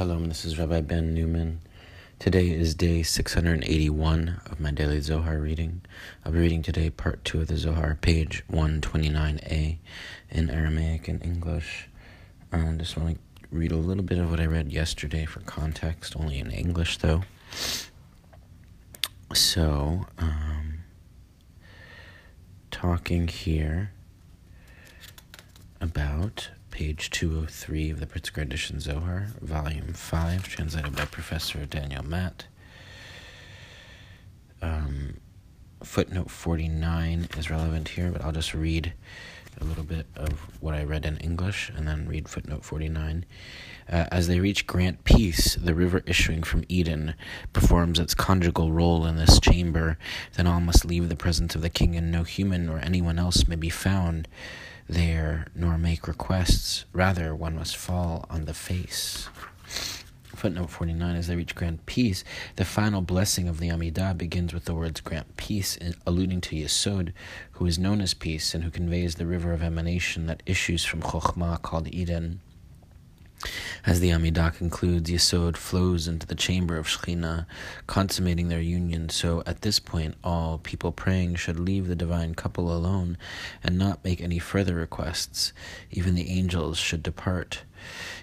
Shalom, this is Rabbi Ben Newman. Today is day 681 of my daily Zohar reading. I'll be reading today part 2 of the Zohar, page 129a, in Aramaic and English. I just want to read a little bit of what I read yesterday for context, only in English though. So, um, talking here about page 203 of the Pritzker Edition Zohar, volume 5, translated by Professor Daniel Matt. Um, footnote 49 is relevant here, but I'll just read a little bit of what I read in English and then read footnote 49. Uh, as they reach Grant Peace, the river issuing from Eden performs its conjugal role in this chamber. Then all must leave the presence of the king, and no human or anyone else may be found there nor make requests. Rather, one must fall on the face. Footnote 49 As they reach Grant Peace, the final blessing of the Amidah begins with the words Grant Peace, alluding to Yesod, who is known as peace and who conveys the river of emanation that issues from Chokhmah called Eden. As the Amidah concludes, Yesod flows into the chamber of Shekhinah, consummating their union. So at this point, all people praying should leave the divine couple alone and not make any further requests. Even the angels should depart.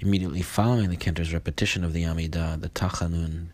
Immediately following the cantor's repetition of the Amidah, the Tachanun,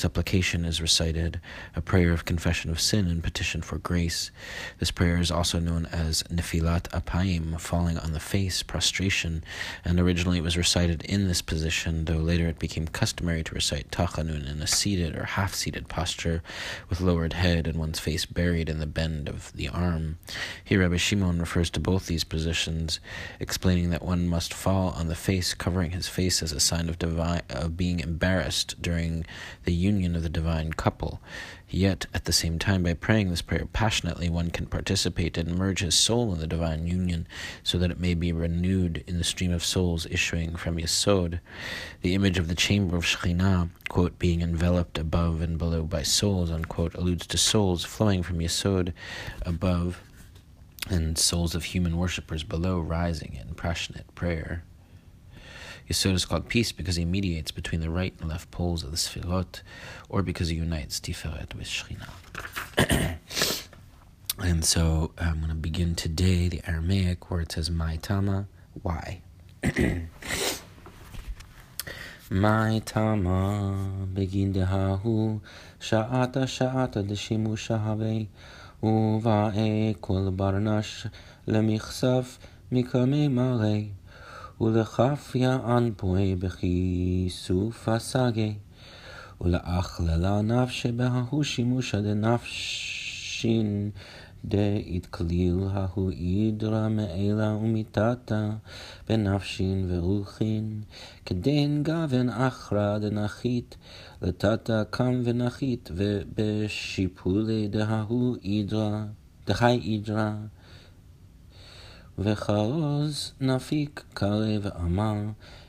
Supplication is recited, a prayer of confession of sin and petition for grace. This prayer is also known as Nefilat Apayim, falling on the face, prostration, and originally it was recited in this position, though later it became customary to recite Tachanun in a seated or half seated posture, with lowered head and one's face buried in the bend of the arm. Here Rabbi Shimon refers to both these positions, explaining that one must fall on the face, covering his face as a sign of, divine, of being embarrassed during the union of the divine couple. Yet, at the same time, by praying this prayer passionately, one can participate and merge his soul in the divine union so that it may be renewed in the stream of souls issuing from Yesod. The image of the chamber of Shekhinah, quote, being enveloped above and below by souls, unquote, alludes to souls flowing from Yesod above and souls of human worshippers below rising in passionate prayer. Yesod is called peace because he mediates between the right and left poles of the Sfirot, or because he unites Tiferet with Shekhinah. and so I'm going to begin today the Aramaic where it says my tama, why. my tama begin dehahu sha'ata sha'ata deshimu shahave uva'e kol barnash lemichsaf mikame malei ולכפיה אנפוי בכיסוף הסגי, ולאכללה נפשי בההוא שימושה דנפשין דאיתכליל ההוא אידרא מעילה ומיתתה בנפשין ורוחין, כדין גוון אחרא דנחית, לטאטה קם ונחית, ובשיפולי דההוא אידרא, דהי אידרא וחרוז נפיק קרא ואמר,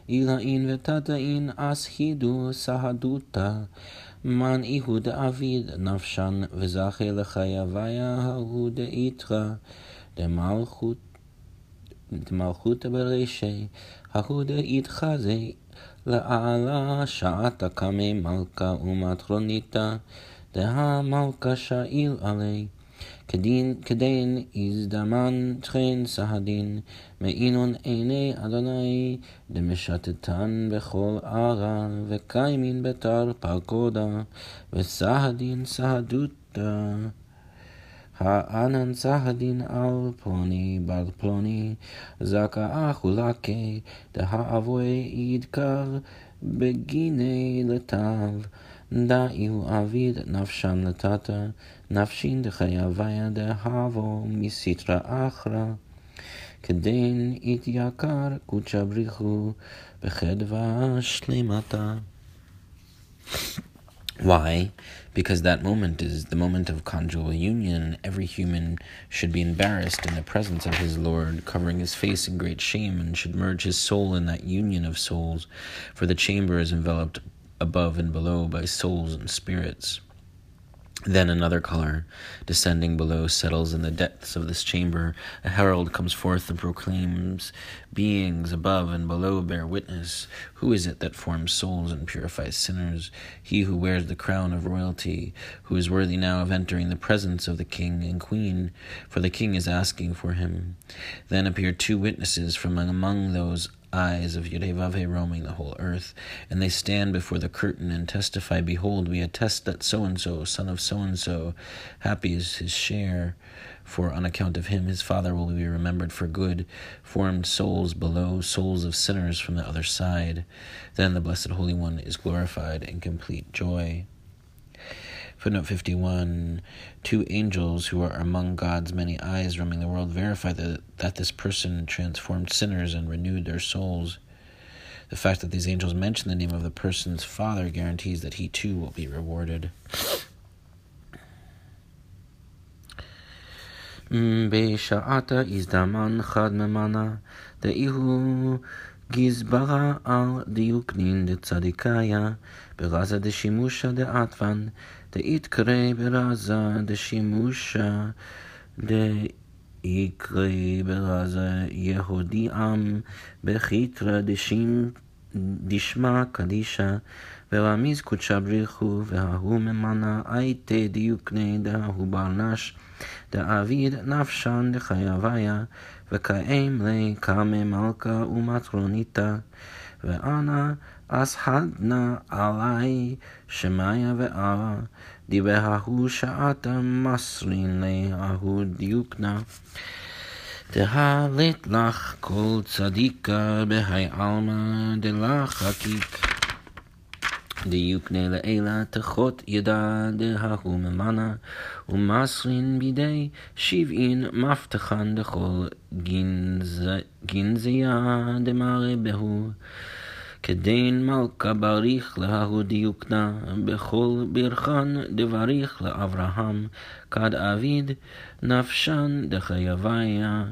אילאין ותתאין אס הידו סהדותא, מן איהו דאביד נפשן וזכה לחייביה ההוא דאיתרא, דמלכות דמלכות ברשי, ההוא דאיתחזי, לעלה שעתה קמי מלכה ומטרוניתא, דהמלכה שאיל עלי. כדין, כדין הזדמן תכן סהדין, מעינון עיני אדוני, דמשתתן בכל ערה, וקיימין בתר פרקודה, וסהדין סהדותא. האנן סהדין על פלוני בר פלוני, זכאה חולקי, דהאבוי ידקר בגיני לטב. דאיהו אביד נפשן לטאטה, נפשין דחייביה דהבו מסתרא אחרא. כדין יתייקר קודשא בריחו בחדווה שלמתה. Why? Because that moment is the moment of conjugal union. Every human should be embarrassed in the presence of his Lord, covering his face in great shame, and should merge his soul in that union of souls, for the chamber is enveloped above and below by souls and spirits. Then another color, descending below, settles in the depths of this chamber. A herald comes forth and proclaims, Beings above and below bear witness. Who is it that forms souls and purifies sinners? He who wears the crown of royalty, who is worthy now of entering the presence of the king and queen, for the king is asking for him. Then appear two witnesses from among those eyes of Yudevave roaming the whole earth, and they stand before the curtain and testify, Behold, we attest that so and so, son of so and so, happy is his share, for on account of him his father will be remembered for good, formed souls below, souls of sinners from the other side. Then the Blessed Holy One is glorified in complete joy. Footnote 51 Two angels who are among God's many eyes roaming the world verify that, that this person transformed sinners and renewed their souls. The fact that these angels mention the name of the person's father guarantees that he too will be rewarded. בשעת הזדמן חד ממנה, דאיהו גזברה על דיוקנין דצדיקיה, ברזה דשימושה דעטבן, דאיתקרי ברזה דשימושה דאיקרי ברזה יהודי עם בחיתרא דשמא קדישא ורמיז קודשא בריחו וההוא ממנה הייתי דיוקני דההוא ברנש דאביד נפשן דחייביה וקאם לי קמא מלכה ומטרוניתא ואנא אסהדנה עלי שמיה וארה דיבההוא שעתה מסרין לההוא דיוקנה דהלת לך כל צדיקה בהי עלמא דלה חקיק דיוקנה לעילה תחות ידע דההוא ממנה ומסרין בידי שבעין מפתחן דכל גנזיה דמרי בהו כדין מלכה בריך להוא דיוקנה, בכל ברכן דבריך לאברהם, כד אביד נפשן דחייביה,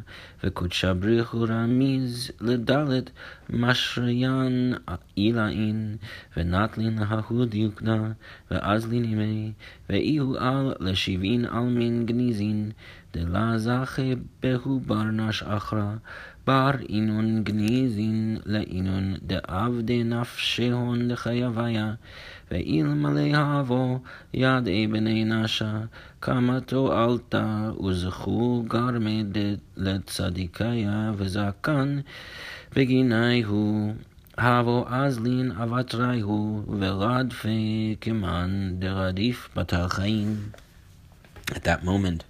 וקודשה בריך הוא רמיז לדלת, משריין עילאין, ונטלין ההוא דיוקנה, ואזלין ואי הוא על לשבעין עלמין גניזין, דלה זכה בהו ברנש אחרא, בר אינון גניזין לאינון דעבדי נפשהון לחייביה, ואילמלא האבו ידעי בני נשה, קמתו עלתה וזכו גרמי לצד צדיקיה וזעקן בגיני הוא, הבו אז לין אבטרי הוא, ורד פי כמן דרדיף בתר חיים. At that moment,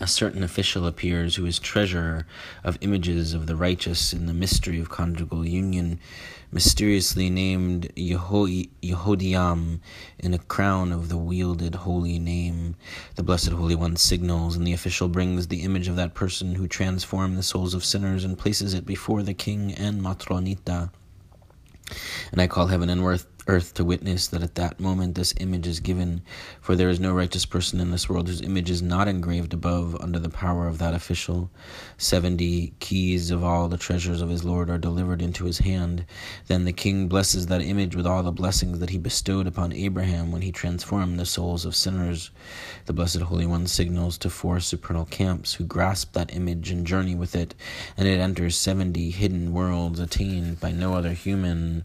a certain official appears who is treasurer of images of the righteous in the mystery of conjugal union, mysteriously named Yehodiam in a crown of the wielded holy name. The Blessed Holy One signals, and the official brings the image of that person who transformed the souls of sinners and places it before the king and Matronita. And I call heaven and earth earth to witness that at that moment this image is given, for there is no righteous person in this world whose image is not engraved above under the power of that official. Seventy keys of all the treasures of his Lord are delivered into his hand. Then the king blesses that image with all the blessings that he bestowed upon Abraham when he transformed the souls of sinners. The Blessed Holy One signals to four supernal camps who grasp that image and journey with it, and it enters seventy hidden worlds attained by no other human.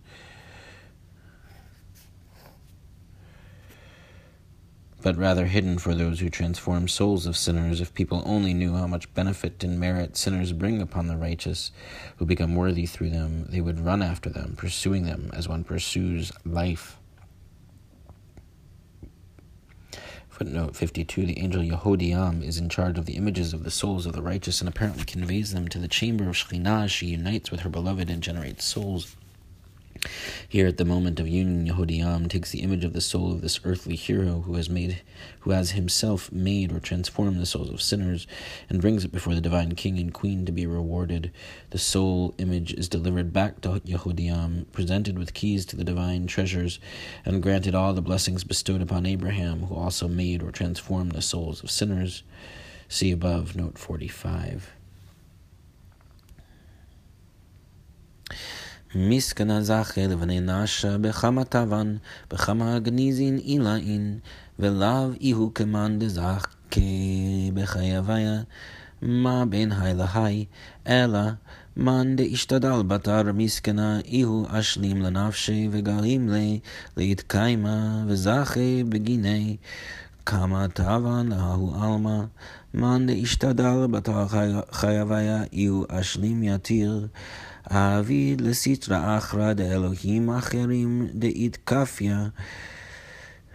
But rather hidden for those who transform souls of sinners. If people only knew how much benefit and merit sinners bring upon the righteous who become worthy through them, they would run after them, pursuing them as one pursues life. Footnote 52 The angel Yehodiam is in charge of the images of the souls of the righteous and apparently conveys them to the chamber of Shekhinah. She unites with her beloved and generates souls. Here at the moment of union, Yehodiam takes the image of the soul of this earthly hero who has made who has himself made or transformed the souls of sinners and brings it before the divine king and queen to be rewarded. The soul image is delivered back to Yehodiam, presented with keys to the divine treasures, and granted all the blessings bestowed upon Abraham, who also made or transformed the souls of sinners. See above, note 45. מסכנה זכה לבני נשה בכמה טבן, בכמה גניזין אילאין, ולאו איהו כמאן דזכה בחייביה, מה בין היי להי, אלא מאן דאשתדל בתר מסכנה איהו אשלים לנפשי וגרים לי להתקיימה וזכה בגיני. כמה טבן להוא עלמא? מאן דאשתדל בתר חייביה איהו אשלים יתיר אביד לסטרא אחרא דאלוהים אחרים דאיתקפיה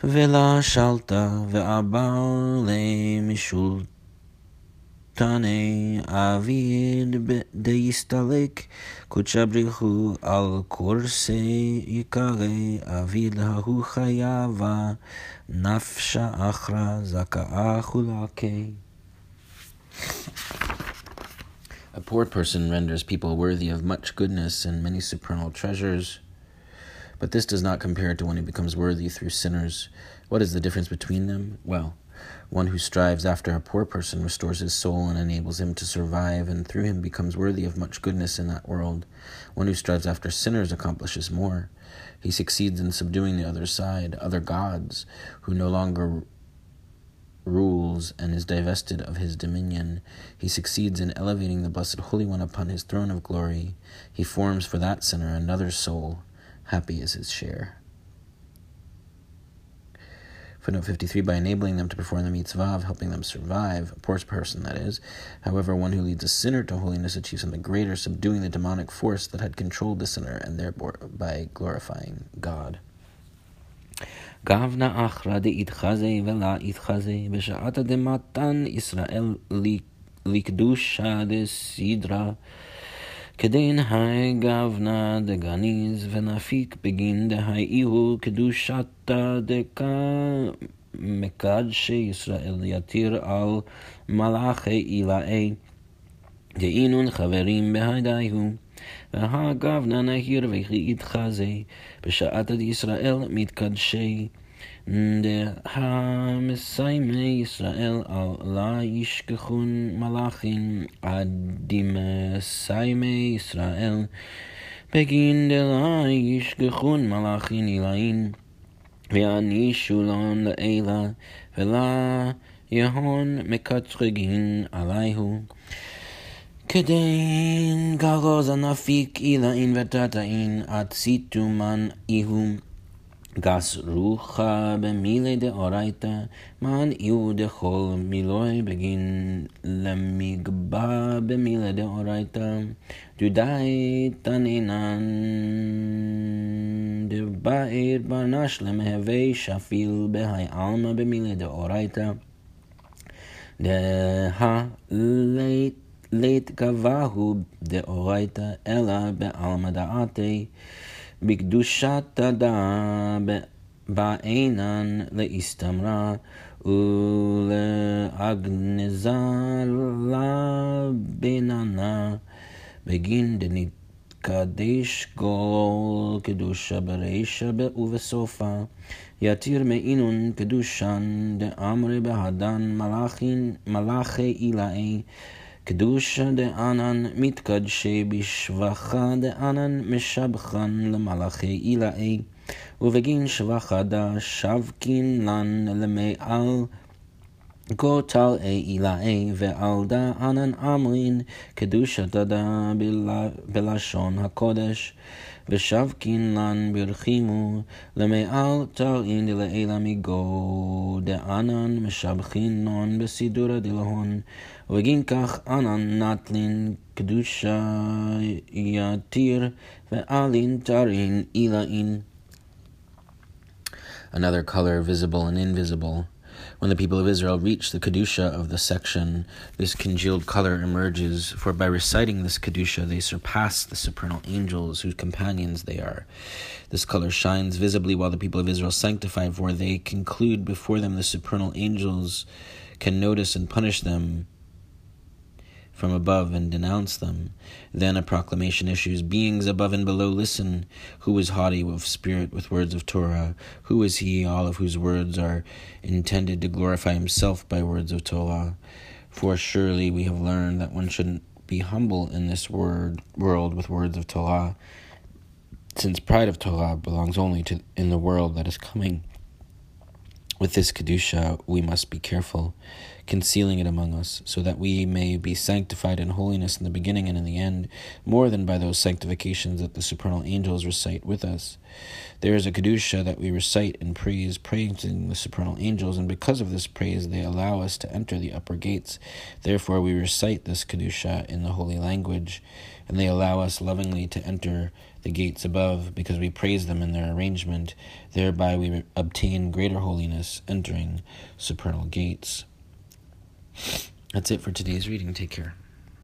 ולה שלטה ועבל למשולת תנא אביד דייסתלק קודשא בריחו על קורסי יקרא. אביד ההוא חייבה נפשה אחרא זכאה חולקי A poor person renders people worthy of much goodness and many supernal treasures. But this does not compare to one who becomes worthy through sinners. What is the difference between them? Well, one who strives after a poor person restores his soul and enables him to survive, and through him becomes worthy of much goodness in that world. One who strives after sinners accomplishes more. He succeeds in subduing the other side, other gods, who no longer rules and is divested of his dominion. He succeeds in elevating the Blessed Holy One upon his throne of glory. He forms for that sinner another soul. Happy is his share. Footnote 53 By enabling them to perform the mitzvah of helping them survive, a poor person that is. However, one who leads a sinner to holiness achieves something greater, subduing the demonic force that had controlled the sinner and thereby glorifying God. גבנה אחרא דאיתחזה ולה איתחזה, בשעת דמתן ישראל לקדושה דסדרה. כדין היי גבנה דגניז ונפיק בגין דהי איהו קדושתה דקה מקדשי ישראל יתיר על מלאכי עילאי דאינון חברים בהדיהו והגבנה נהיר וכי יתחזה בשעת ישראל מתקדשי דהמסיימי ישראל על לה ישכחון מלאכין עדימסיימי ישראל בגין דלה ישכחון מלאכין עילאין ויענישו לון לעילה ולה יהון מקצרגין עליהו כדין גרוז נפיק עילאין ותתאין עד סיתומן איהום. גס רוחה במילי דאורייתא, מן איהו דכל מילוי בגין למגבה במילי דאורייתא, דודאי תנינן דבעיר ברנש למהווה שפיל בהי עלמא במילי דאורייתא, דה לית גבהו דאורייתא, אלא בעלמא דעתי, בקדושת תדע בעינן להסתמרה ולהגנזה לה ביננה בגין דנתקדש גול קדושה ברישה ובסופה יתיר מעינון קדושן דאמרי בהדן מלאכי עילאי קדושה דאנן מתקדשי בשבחה דאנן משבחן למלאכי עילאי, ובגין שבחדה שבקין לן למעל גוטל עילאי, ועל דאנן אמרין קדושה דדה בלשון הקודש. ושבקין לן ברחימו, למעל תרעין דלעילה מגו, דאנן משבחין נון בסידורא דלהון, ובגין כך אנן נטלין קדושה יתיר, ואלין תרעין עילאין. Another color, visible and invisible. When the people of Israel reach the Kedusha of the section, this congealed color emerges, for by reciting this Kedusha, they surpass the supernal angels whose companions they are. This color shines visibly while the people of Israel sanctify, for they conclude before them the supernal angels can notice and punish them from above and denounce them. Then a proclamation issues Beings above and below, listen. Who is haughty of spirit with words of Torah? Who is he, all of whose words are intended to glorify himself by words of Torah? For surely we have learned that one shouldn't be humble in this word world with words of Torah. since pride of Torah belongs only to in the world that is coming. With this Kedusha, we must be careful, concealing it among us, so that we may be sanctified in holiness in the beginning and in the end, more than by those sanctifications that the supernal angels recite with us. There is a Kedusha that we recite in praise, praising the supernal angels, and because of this praise, they allow us to enter the upper gates. Therefore, we recite this Kedusha in the holy language, and they allow us lovingly to enter the gates above, because we praise them in their arrangement. Thereby, we obtain greater holiness, entering supernal gates. That's it for today's reading. Take care.